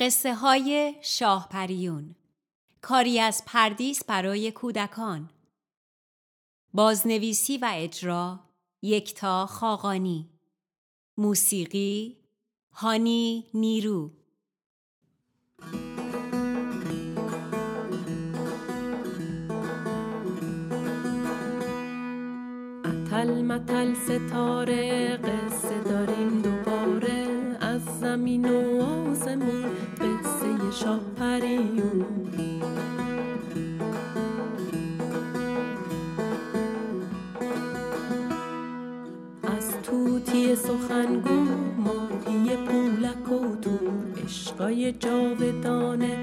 قصه های شاه پریون کاری از پردیس برای کودکان. بازنویسی و اجرا یکتا خاقانی. موسیقی هانی نیرو. اتل متل ستاره قصه داریم زمین و آسمون قصه شاه پریون از توتی سخنگو ماهی پولک و تور عشقای جاودانه.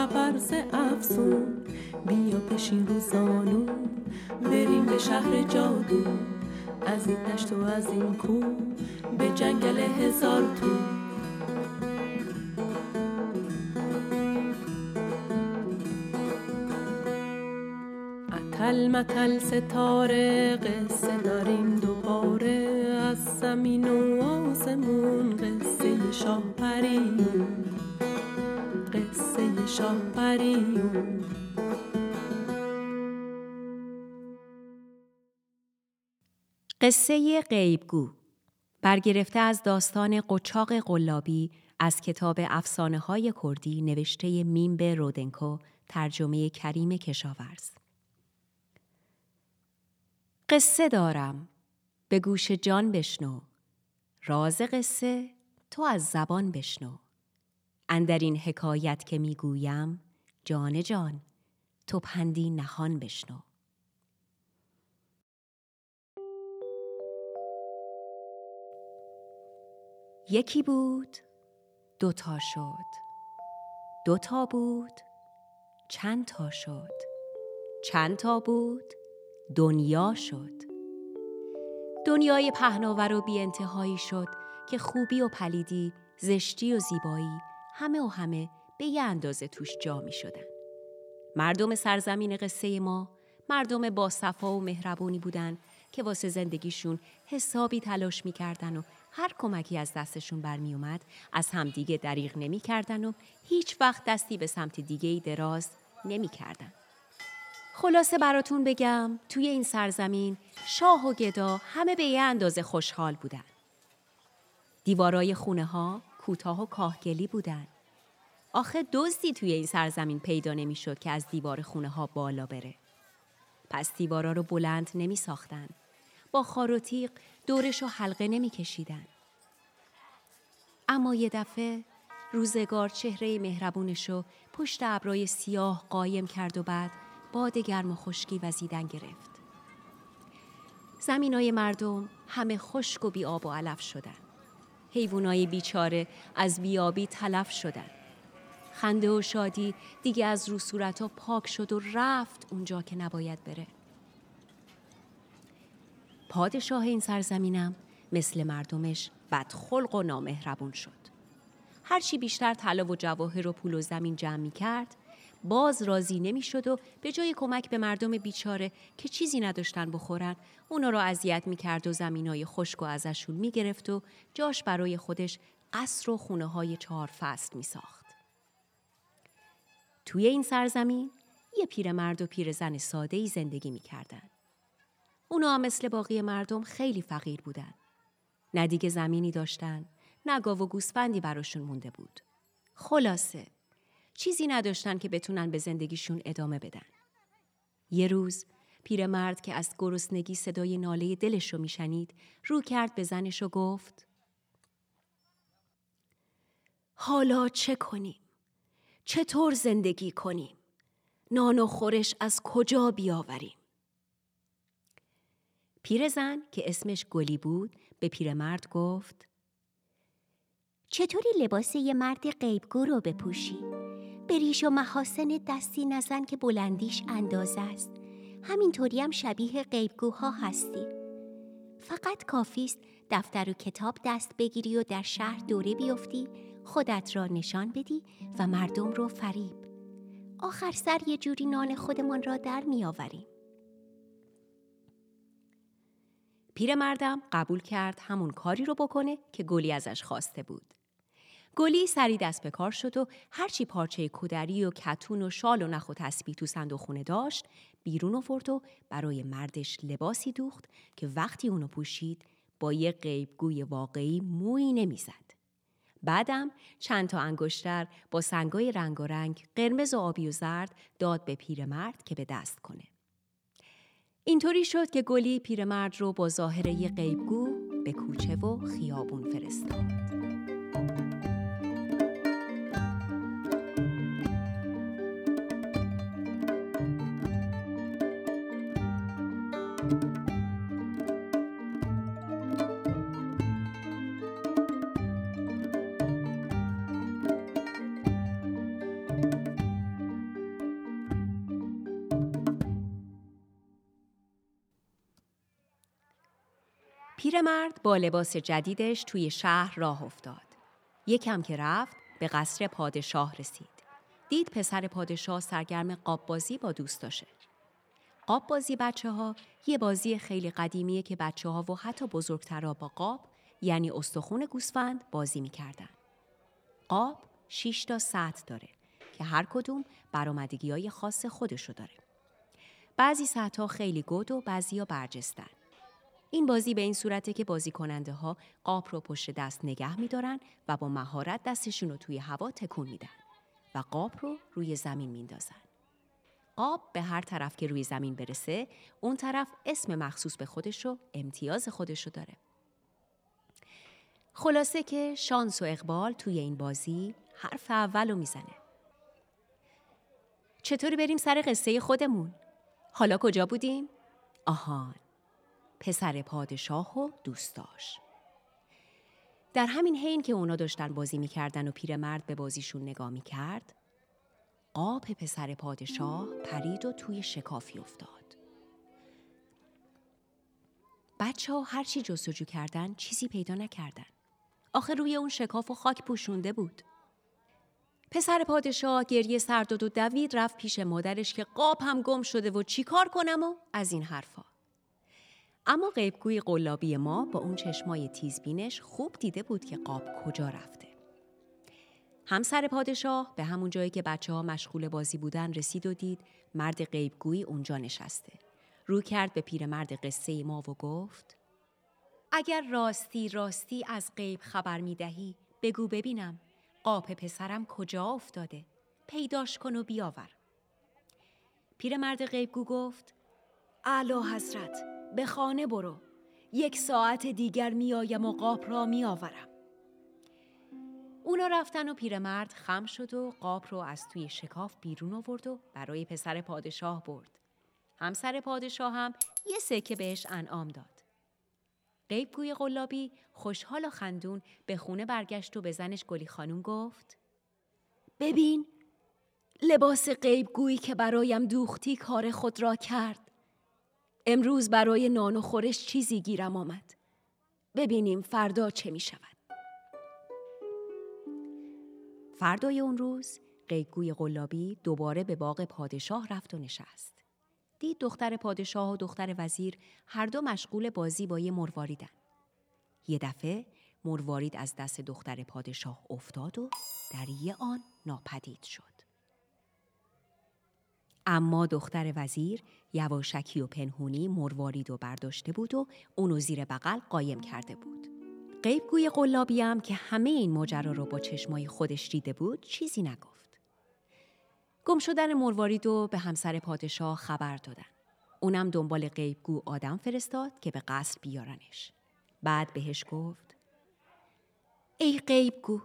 خبر ز افسون. بیا بشین رو زانون بریم به شهر جادو. از این دشت و از این کو به جنگل هزار تو. اتل متل ستاره قصه داریم دوباره. از زمین و آسمون قصه شاه شاه قصه غیبگو. برگرفته از داستان قچاق قلابی از کتاب افسانه های کردی نوشته میم به رودنکو ترجمه کریم کشاورز. قصه دارم. به گوش جان بشنو. راز قصه تو از زبان بشنو. اندر این حکایت که می‌گویم جان جان تو پندی نهان بشنو. یکی بود دوتا شد. دوتا بود چند تا شد. چند تا بود دنیا شد. دنیای پهناور و بی انتهایی شد که خوبی و پلیدی زشتی و زیبایی همه و همه به یه اندازه توش جا می شدن. مردم سرزمین قصه ما مردم با صفا و مهربونی بودن که واسه زندگیشون حسابی تلاش می‌کردن و هر کمکی از دستشون برمی اومد از همدیگه دریغ نمی‌کردن و هیچ وقت دستی به سمت دیگه دراز نمی‌کردن. خلاصه براتون بگم توی این سرزمین شاه و گدا همه به یه اندازه خوشحال بودن. دیوارای خونه ها کوتاه و کاهگلی بودن. آخه دزدی توی این سرزمین پیدا نمی‌شد که از دیوار خونه ها بالا بره. پس دیوارا رو بلند نمی ساختن. با خار و تیغ دورش رو حلقه نمی کشیدن. اما یه دفعه روزگار چهره مهربونش رو پشت ابرای سیاه قایم کرد و بعد باد گرم و خشکی وزیدن گرفت. زمینای مردم همه خشک و بی آب و علف شدن. حیوانای بیچاره از بیابی تلف شدن. خنده و شادی دیگه از رو صورتا پاک شد و رفت اونجا که نباید بره. پادشاه این سرزمینم مثل مردمش بدخلق و نامهربون شد. هرچی بیشتر طلا و جواهر و پول و زمین جمع می کرد، باز راضی نمی شد و به جای کمک به مردم بیچاره که چیزی نداشتن بخورن، اونا را اذیت می کرد و زمینای خشک و ازشون می گرفت و جاش برای خودش قصر و خونه های چهار فصل می ساخت. توی این سرزمین یه پیرمرد و پیرزن ساده ای زندگی می کردن. اونا مثل باقی مردم خیلی فقیر بودن. نه دیگه زمینی داشتن، نه گاو و گوسفندی براشون مونده بود. خلاصه چیزی نداشتن که بتونن به زندگیشون ادامه بدن. یه روز پیرمرد که از گرسنگی صدای ناله دلش رو میشنید رو کرد به زنش و گفت حالا چه کنیم؟ چطور زندگی کنیم؟ نان و خورش از کجا بیاوریم؟ پیرزن که اسمش گلی بود به پیرمرد گفت چطوری لباس یه مرد غیبگو رو بپوشی؟ به ریش و محاسن دستی نزن که بلندیش اندازه است. همینطوری هم شبیه غیبگوها هستی. فقط کافی است دفتر و کتاب دست بگیری و در شهر دوره بیفتی خودت را نشان بدی و مردم رو فریب. آخر سر یه جوری نان خودمان را در میآوریم پیرمردم قبول کرد همون کاری رو بکنه که گلی ازش خواسته بود. گلی سری دست به کار شد و هرچی پارچه کودری و کتون و شال و نخ و تسبیح تو صندوق داشت بیرون آورد و برای مردش لباسی دوخت که وقتی اونو پوشید با یه غیبگوی واقعی مویی نمی‌زد. بعدم چند تا انگشتر با سنگای رنگ و رنگ قرمز و آبی و زرد داد به پیرمرد که به دست کنه. اینطوری شد که گلی پیرمرد رو با ظاهره غیبگو به کوچه و خیابون فرستاد. پیرمرد با لباس جدیدش توی شهر راه افتاد. یکم که رفت به قصر پادشاه رسید. دید پسر پادشاه سرگرم قاب بازی با دوستاشه. قاب بازی بچه ها یه بازی خیلی قدیمیه که بچه ها و حتی بزرگترها با قاب یعنی استخون گوسفند بازی می‌کردن. قاب 6 تا سطح داره که هر کدوم برامدگی های خاص خودشو داره. بعضی سطح ها خیلی گود و بعضی ها برجستن. این بازی به این صورته که بازی کننده ها قاب رو پشت دست نگه میدارن و با مهارت دستشون رو توی هوا تکون میدن و قاب رو روی زمین میندازن. قاب به هر طرف که روی زمین برسه اون طرف اسم مخصوص به خودش رو امتیاز خودش رو داره. خلاصه که شانس و اقبال توی این بازی حرف اول رو می‌زنه. چطوری بریم سر قصه خودمون؟ حالا کجا بودیم؟ آهان پسر پادشاه و دوستاش. در همین حین که اونا داشتن بازی می‌کردن و پیرمرد به بازیشون نگاه می‌کرد قاب پسر پادشاه پرید و توی شکافی افتاد. بچه ها هرچی جستجو کردن چیزی پیدا نکردن. آخه روی اون شکاف و خاک پوشونده بود. پسر پادشاه گریه سرد و دوید رفت پیش مادرش که قاب هم گم شده و چیکار کنم و از این حرفا. اما غیبگوی قلابی ما با اون چشمای تیزبینش خوب دیده بود که قاب کجا رفته. همسر پادشاه به همون جایی که بچه ها مشغول بازی بودن رسید و دید مرد غیبگویی اونجا نشسته. رو کرد به پیرمرد قصه ما و گفت اگر راستی راستی از غیب خبر می دهی بگو ببینم قاب پسرم کجا افتاده پیداش کن و بیاور پیرمرد غیبگو گفت اعلی حضرت به خانه برو. یک ساعت دیگر میایم و قاب را میآورم. اونا رفتن و پیرمرد خم شد و قاب رو از توی شکاف بیرون آورد و برای پسر پادشاه برد. همسر پادشاه هم یه سکه بهش انعام داد. غیبگوی قلابی خوشحال و خندون به خونه برگشت و به زنش گلی خانوم گفت ببین لباس غیبگویی که برایم دوختی کار خود را کرد. امروز برای نان و خورش چیزی گیرم آمد. ببینیم فردا چه می شود. فردای اون روز قیگوی قلابی دوباره به باغ پادشاه رفت و نشست. دید دختر پادشاه و دختر وزیر هر دو مشغول بازی با یه مرواریدن. یه دفعه مروارید از دست دختر پادشاه افتاد و در یه آن ناپدید شد. اما دختر وزیر یواشکی و پنهونی مروارید و برداشته بود و اونو زیر بغل قایم کرده بود. قیبگوی قلابی هم که همه این ماجرا رو با چشمای خودش دیده بود چیزی نگفت. گم شدن مروارید رو به همسر پادشاه خبر دادن. اونم دنبال قیبگو آدم فرستاد که به قصر بیارنش. بعد بهش گفت ای قیبگو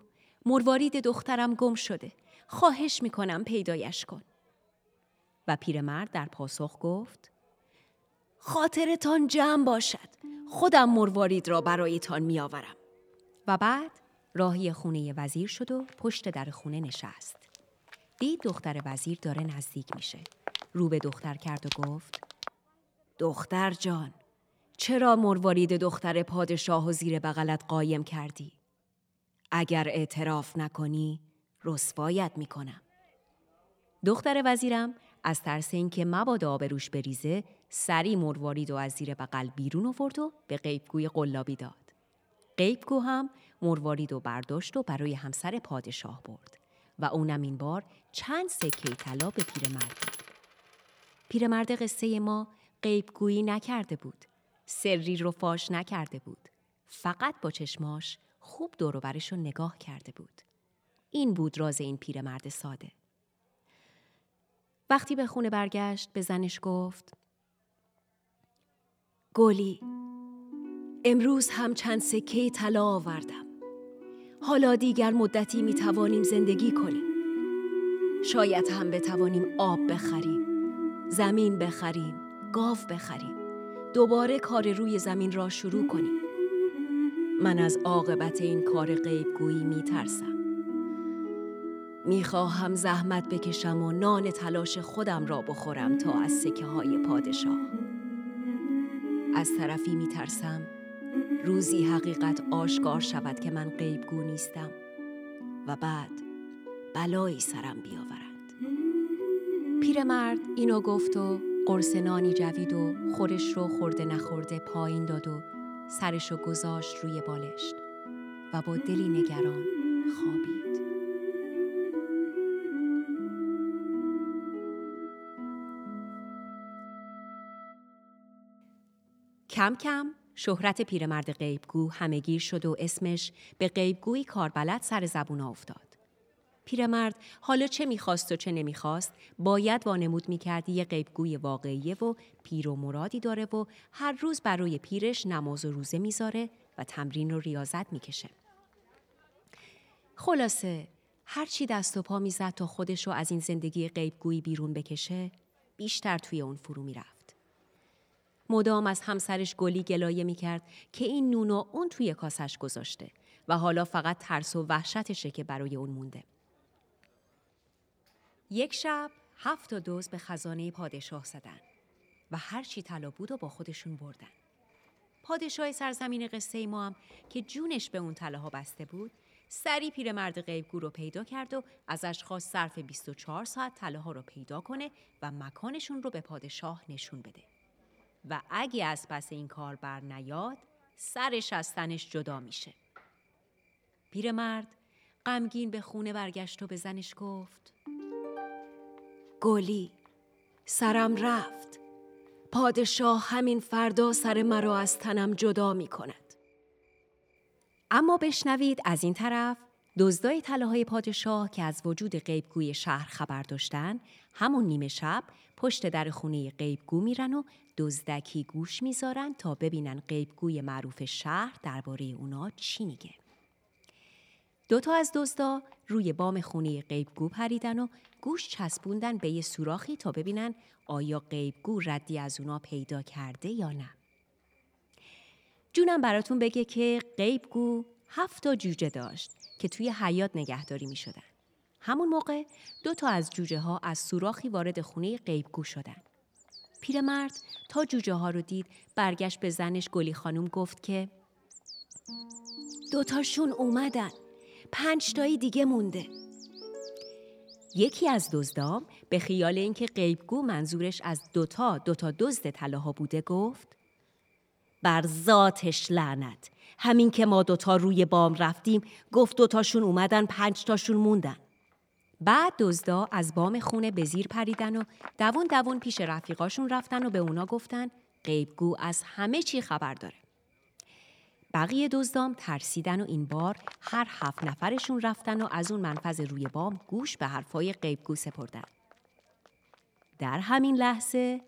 مروارید دخترم گم شده. خواهش می‌کنم پیدایش کن. و پیرمرد در پاسخ گفت خاطرتان جمع باشد خودم مروارید را برایتان میآورم و بعد راهی خونه وزیر شد و پشت در خونه نشست دید دختر وزیر داره نزدیک میشه رو به دختر کرد و گفت دختر جان چرا مروارید دختر پادشاه و زیر بغلت قایم کردی؟ اگر اعتراف نکنی رسوایت می‌کنم. دختر وزیرم از ترس اینکه مبادا آبروش بریزه سری مروارید و از زیر بغل بیرون آورد و به قیبگوی قلابی داد. قیبگو هم مروارید و برداشت و برای همسر پادشاه برد و اونم این بار چند سکه طلا به پیرمرد. پیرمرد قصه ما قیبگویی نکرده بود. سری رو فاش نکرده بود. فقط با چشماش خوب دور رو نگاه کرده بود. این بود راز این پیرمرد ساده. وقتی به خونه برگشت به زنش گفت گلی امروز هم چند سکه طلا آوردم. حالا دیگر مدتی می توانیم زندگی کنیم. شاید هم بتوانیم آب بخریم زمین بخریم گاو بخریم. دوباره کار روی زمین را شروع کنیم. من از عاقبت این کار غیبگویی می ترسم می‌خواهم زحمت بکشم و نان تلاش خودم را بخورم تا از سکه های پادشاه. از طرفی میترسم روزی حقیقت آشکار شود که من غیبگو نیستم و بعد بلایی سرم بیاورند پیرمرد اینو گفت و قرص نانی جوید و خورش رو خورده نخورده پایین داد و سرش رو گذاشت روی بالشت و با دلی نگران خوابید. کم کم شهرت پیرمرد غیبگو همهگیر شد و اسمش به غیبگویی کاربلد سر زبون افتاد. پیرمرد حالا چه می‌خواست و چه نمی‌خواست باید وانمود می‌کردی یه غیبگوی واقعیه و پیر و مرادی داره و هر روز برای پیرش نماز و روزه می‌ذاره و تمرین و ریاضت می‌کشه. خلاصه هرچی دست و پا می‌زد تا خودش رو از این زندگی غیبگویی بیرون بکشه بیشتر توی اون فرو می‌رفت. مدام از همسرش گلی گلایه می‌کرد که این نون و اون توی کاسش گذاشته و حالا فقط ترس و وحشتشه که برای اون مونده. یک شب هفت تا دوز به خزانه پادشاه زدن و هر چی طلا بود و با خودشون بردن. پادشاه سرزمین قصه ما هم که جونش به اون طلاها بسته بود سری پیرمرد غیبگو رو پیدا کرد و ازش خواست صرف 24 ساعت طلاها رو پیدا کنه و مکانشون رو به پادشاه نشون بده. و اگه از پس این کار بر نیاد سرش از تنش جدا میشه. پیرمرد غمگین به خونه برگشت و به زنش گفت گلی سرم رفت پادشاه همین فردا سر مرا از تنم جدا می کند. اما بشنوید از این طرف دزدای طلاهای پادشاه که از وجود غیبگوی شهر خبر داشتن همون نیمه شب پشت در خونه غیبگو میرن و دزدکی گوش می‌ذارن تا ببینن غیبگوی معروف شهر درباره اونا چی میگه. دوتا از دزدا روی بام خونه غیبگو پریدن و گوش چسبوندن به یه سوراخی تا ببینن آیا غیبگو ردی از اونا پیدا کرده یا نه. جونم براتون بگه که غیبگو هفت تا جوجه داشت که توی حیات نگهداری می شدن. همون موقع دو تا از جوجه ها از سوراخی وارد خونه غیبگو شدن. پیرمرد تا جوجه ها رو دید برگشت به زنش گلی خانم گفت که دوتاشون اومدن پنج تایی دیگه مونده یکی از دزدام به خیال اینکه غیبگو منظورش از دوتا دوتا دزد طلاها بوده گفت بر ذاتش لعنت همین که ما دوتا روی بام رفتیم گفت دوتاشون اومدن پنج تاشون موندن بعد دزدا از بام خونه به زیر پریدن و دوون دوون پیش رفیقاشون رفتن و به اونا گفتن غیبگو از همه چی خبر داره. بقیه دزدام ترسیدن و این بار هر هفت نفرشون رفتن و از اون منفذ روی بام گوش به حرفای غیبگو سپردن. در همین لحظه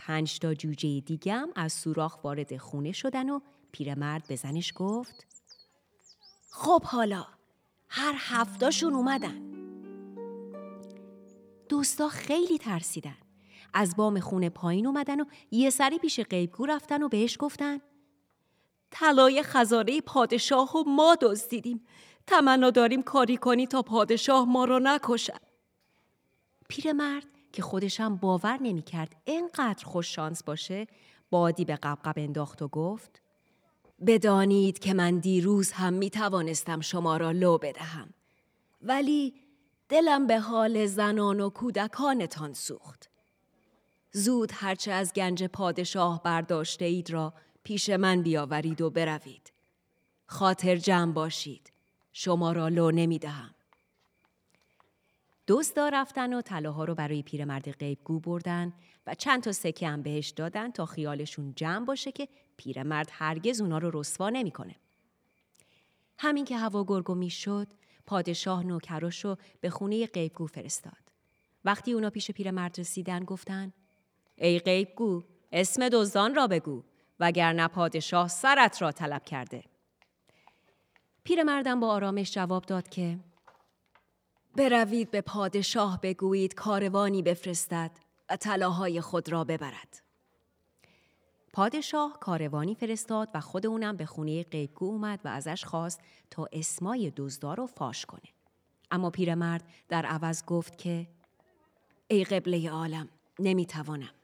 پنج تا جوجه دیگم از سوراخ وارد خونه شدن و پیرمرد به زنش گفت خب حالا هر هفتاشون اومدن دوستا خیلی ترسیدن. از بام خونه پایین اومدن و یه سری پیش قیبگو رفتن و بهش گفتن طلای خزانه پادشاه و ما دزدیدیم. تمنا داریم کاری کنی تا پادشاه ما را نکشد. پیرمرد که خودشم باور نمی‌کرد اینقدر خوش شانس باشه بادی به قبقب انداخت و گفت بدانید که من دیروز هم می توانستم شما را لو بدهم ولی دلم به حال زنان و کودکانتان سوخت. زود هرچه از گنج پادشاه برداشته اید را پیش من بیاورید و بروید. خاطر جمع باشید. شما را لو نمی دهم دزدا رفتن و طلاها رو برای پیرمرد غیبگو بردن و چند تا سکه هم بهش دادن تا خیالشون جمع باشه که پیرمرد هرگز اونا رو رسوا نمی‌کنه. همین که هوا گرگو می‌شد پادشاه نوکراش رو به خونه غیبگو فرستاد. وقتی اونا پیش پیرمرد رسیدن گفتن ای غیبگو اسم دزدان را بگو وگرنه پادشاه سرت را طلب کرده. پیرمردم با آرامش جواب داد که بروید به پادشاه بگویید کاروانی بفرستد و طلاهای خود را ببرد. پادشاه کاروانی فرستاد و خود اونم به خونه قیبگو اومد و ازش خواست تا اسمای دزدار رو فاش کنه. اما پیرمرد در عوض گفت که ای قبله عالم نمی‌توانم.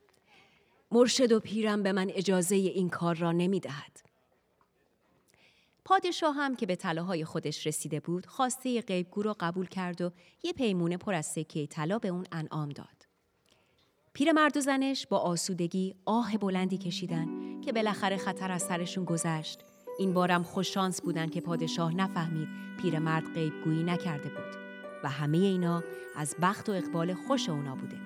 مرشد و پیرم به من اجازه این کار را نمی‌دهد. پادشاه هم که به طلاهای خودش رسیده بود خواسته غیبگو را قبول کرد و یه پیمونه پر از سکه طلا به اون انعام داد. پیرمرد و زنش با آسودگی آه بلندی کشیدن که بالاخره خطر از سرشون گذشت. این بارم خوششانس بودن که پادشاه نفهمید پیرمرد غیبگویی نکرده بود و همه اینا از بخت و اقبال خوش اونا بوده.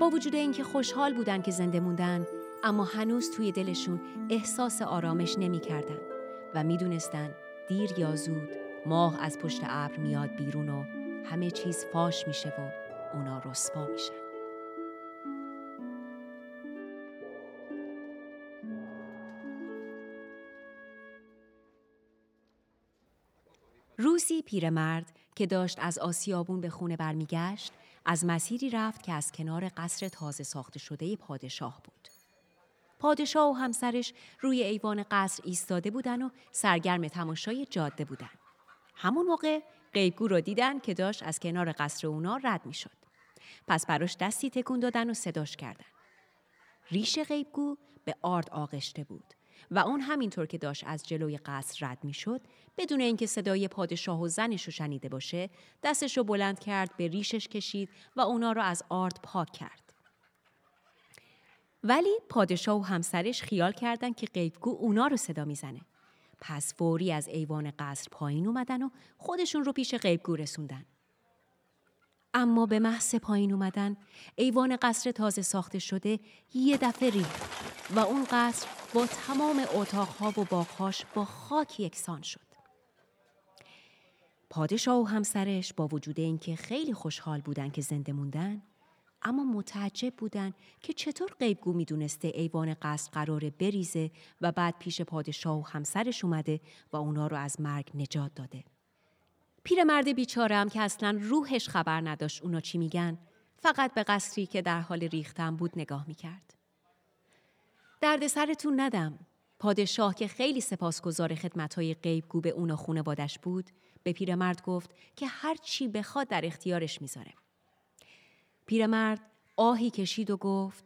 با وجود اینکه خوشحال بودن که زنده موندن اما هنوز توی دلشون احساس آرامش نمی‌کردن و می‌دونستن دیر یا زود ماه از پشت ابر میاد بیرون و همه چیز فاش میشه و اونا رسوا میشن. روزی پیرمرد که داشت از آسیابون به خونه برمیگشت از مسیری رفت که از کنار قصر تازه ساخته شده پادشاه بود. پادشاه و همسرش روی ایوان قصر ایستاده بودن و سرگرم تماشای جاده بودن. همون موقع قیبگو رو دیدن که داشت از کنار قصر اونا رد می شد. پس براش دستی تکون دادن و صداش کردن. ریش غیبگو به آرد آغشته بود و اون همینطور که داشت از جلوی قصر رد می شد بدون اینکه صدای پادشاه و زنش رو شنیده باشه دستش رو بلند کرد به ریشش کشید و اونا رو از آرد پاک کرد. ولی پادشاه و همسرش خیال کردن که قیبگو اونا رو صدا می‌زنه. پس فوری از ایوان قصر پایین اومدن و خودشون رو پیش قیبگو رسوندن. اما به محض پایین اومدن ایوان قصر تازه ساخته شده یه دفعه ریخت و اون قصر با تمام اتاقها و باغهاش با خاک یکسان شد. پادشاه و همسرش با وجود اینکه خیلی خوشحال بودن که زنده موندن اما متعجب بودن که چطور غیبگو می‌دونسته ایوان قصد قراره بریزه و بعد پیش پادشاه و همسرش اومده و اونا رو از مرگ نجات داده. پیرمرد بیچاره هم که اصلا روحش خبر نداشت اونا چی میگن فقط به قصری که در حال ریختن بود نگاه می‌کرد. درد سرتون ندم. پادشاه که خیلی سپاسگزار خدمتهای غیبگو به اونا خونوادش بود به پیرمرد گفت که هر چی بخواد در اختیارش می‌ذاره. پیرمرد آهی کشید و گفت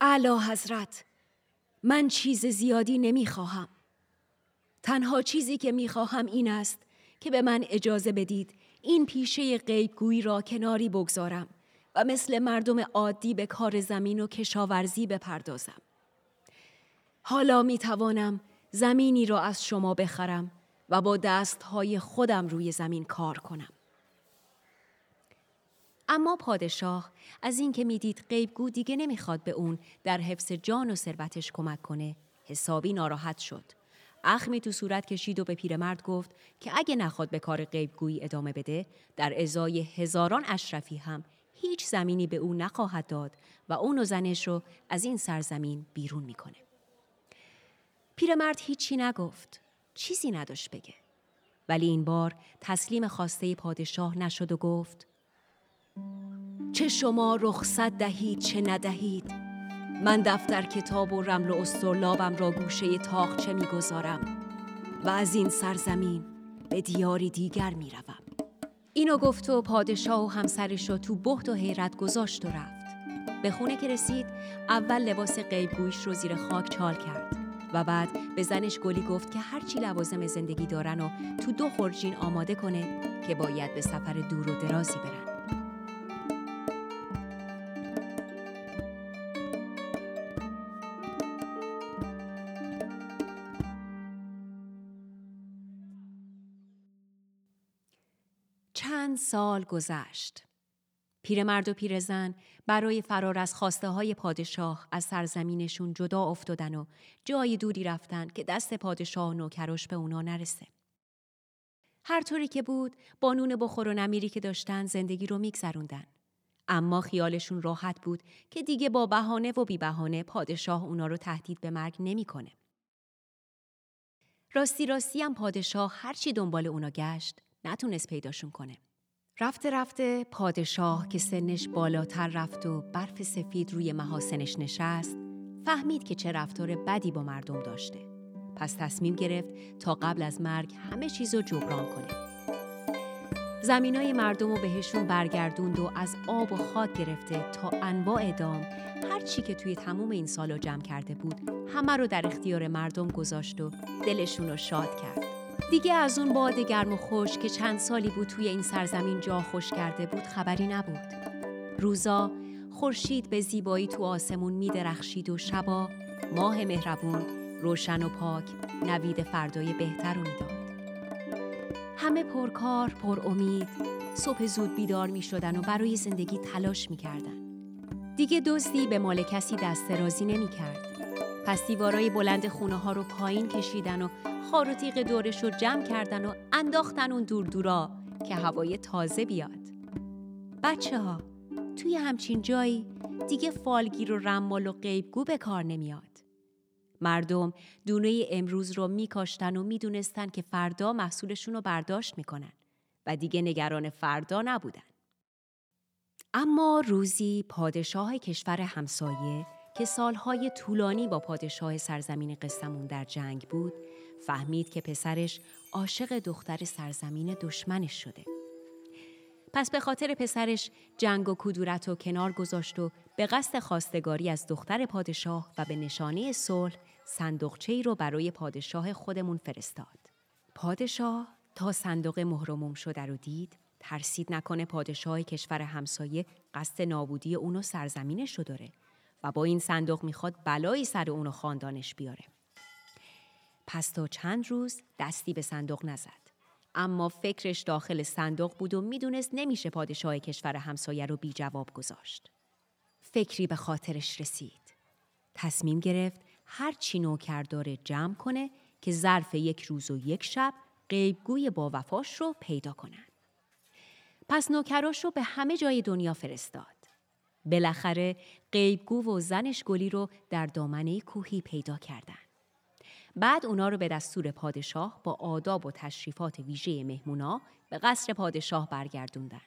اعلی حضرت من چیز زیادی نمی‌خواهم. تنها چیزی که می‌خواهم این است که به من اجازه بدید این پیشه غیبگویی را کناری بگذارم و مثل مردم عادی به کار زمین و کشاورزی بپردازم. حالا می توانم زمینی را از شما بخرم و با دستهای خودم روی زمین کار کنم. اما پادشاه از اینکه می‌دید غیبگو دیگه نمی‌خواد به اون در حفظ جان و ثروتش کمک کنه حسابی ناراحت شد. اخمی تو صورت کشید و به پیرمرد گفت که اگه نخواد به کار غیبگویی ادامه بده در ازای هزاران اشرفی هم هیچ زمینی به او نخواهد داد و اون و زنش رو از این سرزمین بیرون می‌کنه. پیرمرد هیچی نگفت چیزی نداشت بگه. ولی این بار تسلیم خواسته پادشاه نشد و گفت چه شما رخصت دهید چه ندهید من دفتر کتاب و رمل و استرلابم را گوشه تاخچه می‌گذارم و از این سرزمین به دیاری دیگر می‌روم اینو گفت و پادشاه و همسرش رو تو بحت و حیرت گذاشت و رفت. به خونه که رسید اول لباس قیبگویش رو زیر خاک چال کرد و بعد به زنش گلی گفت که هرچی لوازم زندگی دارن و تو دو خورجین آماده کنه که باید به سفر دور و درازی برن. سال گذشت. پیرمرد و پیرزن برای فرار از خواسته های پادشاه از سرزمینشون جدا افتادن و جای دوری رفتن که دست پادشاه نوکراش به اونا نرسه. هر طوری که بود با نون بخور و نمیری که داشتن زندگی رو میگذروندن. اما خیالشون راحت بود که دیگه با بهانه و بی بهانه پادشاه اونا رو تهدید به مرگ نمی‌کنه. راستی راستی هم پادشاه هرچی دنبال اونا گشت نتونست پیداشون کنه. رفته رفته پادشاه که سنش بالاتر رفت و برف سفید روی محاسنش نشست فهمید که چه رفتار بدی با مردم داشته. پس تصمیم گرفت تا قبل از مرگ همه چیز رو جبران کنه. زمینای مردم رو بهشون برگردوند و از آب و خاک گرفته تا انواع دام هر چی که توی تموم این سالا جمع کرده بود همه رو در اختیار مردم گذاشت و دلشون رو شاد کرد. دیگه از اون باد گرم و خوش که چند سالی بود توی این سرزمین جا خوش کرده بود خبری نبود. روزا خورشید به زیبایی تو آسمون می درخشید و شبا ماه مهربون روشن و پاک نوید فردای بهتر رو می‌داد. همه پرکار، پر امید، صبح زود بیدار می شدن و برای زندگی تلاش می کردن. دیگه دزدی به مال کسی دست رازی نمی کرد. پس دیوارای بلند خونه ها رو پایین کشیدن و خار و تیغ دورش رو جمع کردن و انداختن اون دور دورا که هوای تازه بیاد. بچه ها توی همچین جایی دیگه فالگیر و رمال و غیبگو به کار نمیاد. مردم دونه امروز رو میکاشتن و می‌دونستن که فردا محصولشون رو برداشت می‌کنن و دیگه نگران فردا نبودن. اما روزی پادشاه کشور همسایه که سالهای طولانی با پادشاه سرزمین قسمون در جنگ بود فهمید که پسرش عاشق دختر سرزمین دشمنش شده. پس به خاطر پسرش جنگ و کدورت و کنار گذاشت و به قصد خواستگاری از دختر پادشاه و به نشانه صلح صندوقچه ای رو برای پادشاه خودمون فرستاد. پادشاه تا صندوق مهرموم شده رو دید ترسید نکنه پادشاه کشور همسایه قصد نابودی اونو سرزمینش رو داره و با این صندوق می‌خواد بلایی سر اونو خاندانش بیاره. پس تا چند روز دستی به صندوق نزد. اما فکرش داخل صندوق بود و می‌دونست نمیشه پادشاه کشور همسایه رو بی جواب گذاشت. فکری به خاطرش رسید. تصمیم گرفت هر چی نوکر داره جمع کنه که ظرف یک روز و یک شب قیبگوی با وفاش رو پیدا کنن. پس نوکراش رو به همه جای دنیا فرستاد. بالاخره قیبگو و زنش گلی رو در دامنه کوهی پیدا کردن. بعد اونا رو به دستور پادشاه با آداب و تشریفات ویژه مهمونا به قصر پادشاه برگردوندن.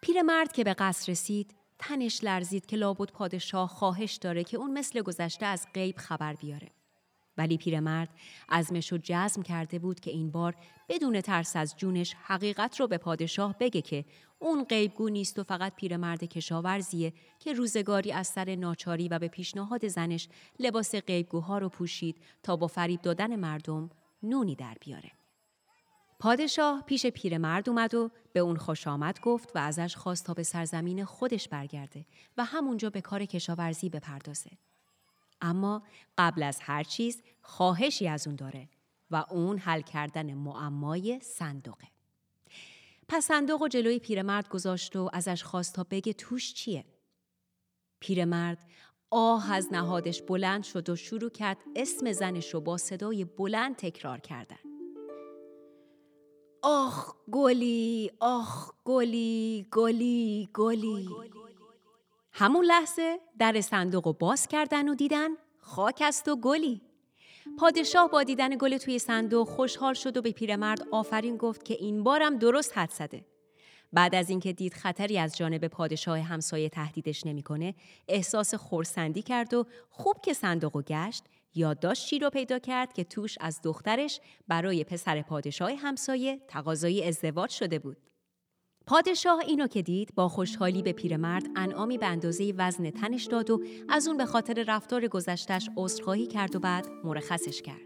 پیرمرد که به قصر رسید تنش لرزید که لابد پادشاه خواهش داره که اون مثل گذشته از غیب خبر بیاره. ولی پیرمرد عزمش رو جزم کرده بود که این بار بدون ترس از جونش حقیقت رو به پادشاه بگه که اون غیبگو نیست و فقط پیرمرد کشاورزیه که روزگاری از سر ناچاری و به پیشنهاد زنش لباس غیبگوها رو پوشید تا با فریب دادن مردم نونی در بیاره. پادشاه پیش پیرمرد اومد و به اون خوش آمد گفت و ازش خواست تا به سرزمین خودش برگرده و همونجا به کار کشاورزی بپردازه. اما قبل از هر چیز خواهشی از اون داره و اون حل کردن معمای صندوقه. پس صندوق و جلوی پیرمرد گذاشت و ازش خواست تا بگه توش چیه. پیرمرد آه از نهادش بلند شد و شروع کرد اسم زنش رو با صدای بلند تکرار کردن. آخ گلی آخ گلی گلی گلی همون لحظه در صندوق رو باز کردن و دیدن خاک است و گلی پادشاه با دیدن گل توی صندوق خوشحال شد و به پیرمرد آفرین گفت که این بارم درست حد زده بعد از اینکه دید خطری از جانب پادشاه همسایه تهدیدش نمی‌کنه احساس خورسندی کرد و خوب که صندوق و گشت یادداشتی رو پیدا کرد که توش از دخترش برای پسر پادشاه همسایه تقاضای ازدواج شده بود. پادشاه اینو که دید با خوشحالی به پیرمرد انعامی به اندازه وزن تنش داد و از اون به خاطر رفتار گذشتش عذرخواهی کرد و بعد مرخصش کرد.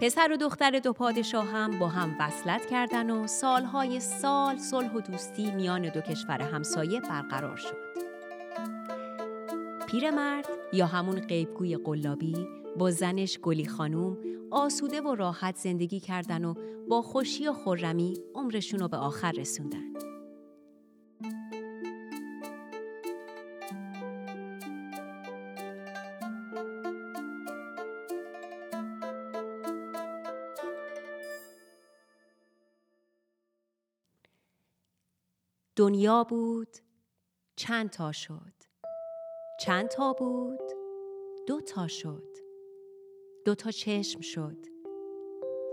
پسر و دختر دو پادشاه هم با هم وصلت کردن و سالهای سال صلح و دوستی میان دو کشور همسایه برقرار شد. پیرمرد یا همون قیبگوی قلابی با زنش گلی خانوم آسوده و راحت زندگی کردن و با خوشی و خورمی عمرشون رو به آخر رسوندن. دنیا بود چند تا شد چند تا بود دو تا شد دو تا چشم شد.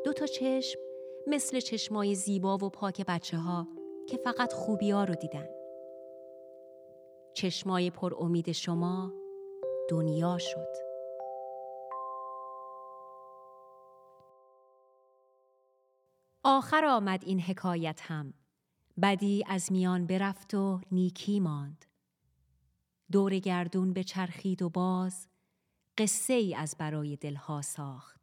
دو تا چشم مثل چشمای زیبا و پاک بچه ها که فقط خوبی ها رو دیدن. چشمای پر امید شما دنیا شد. آخر آمد این حکایت هم. بدی از میان برفت و نیکی ماند. دور گردون به چرخید و باز قصه ای از برای دلها ساخت.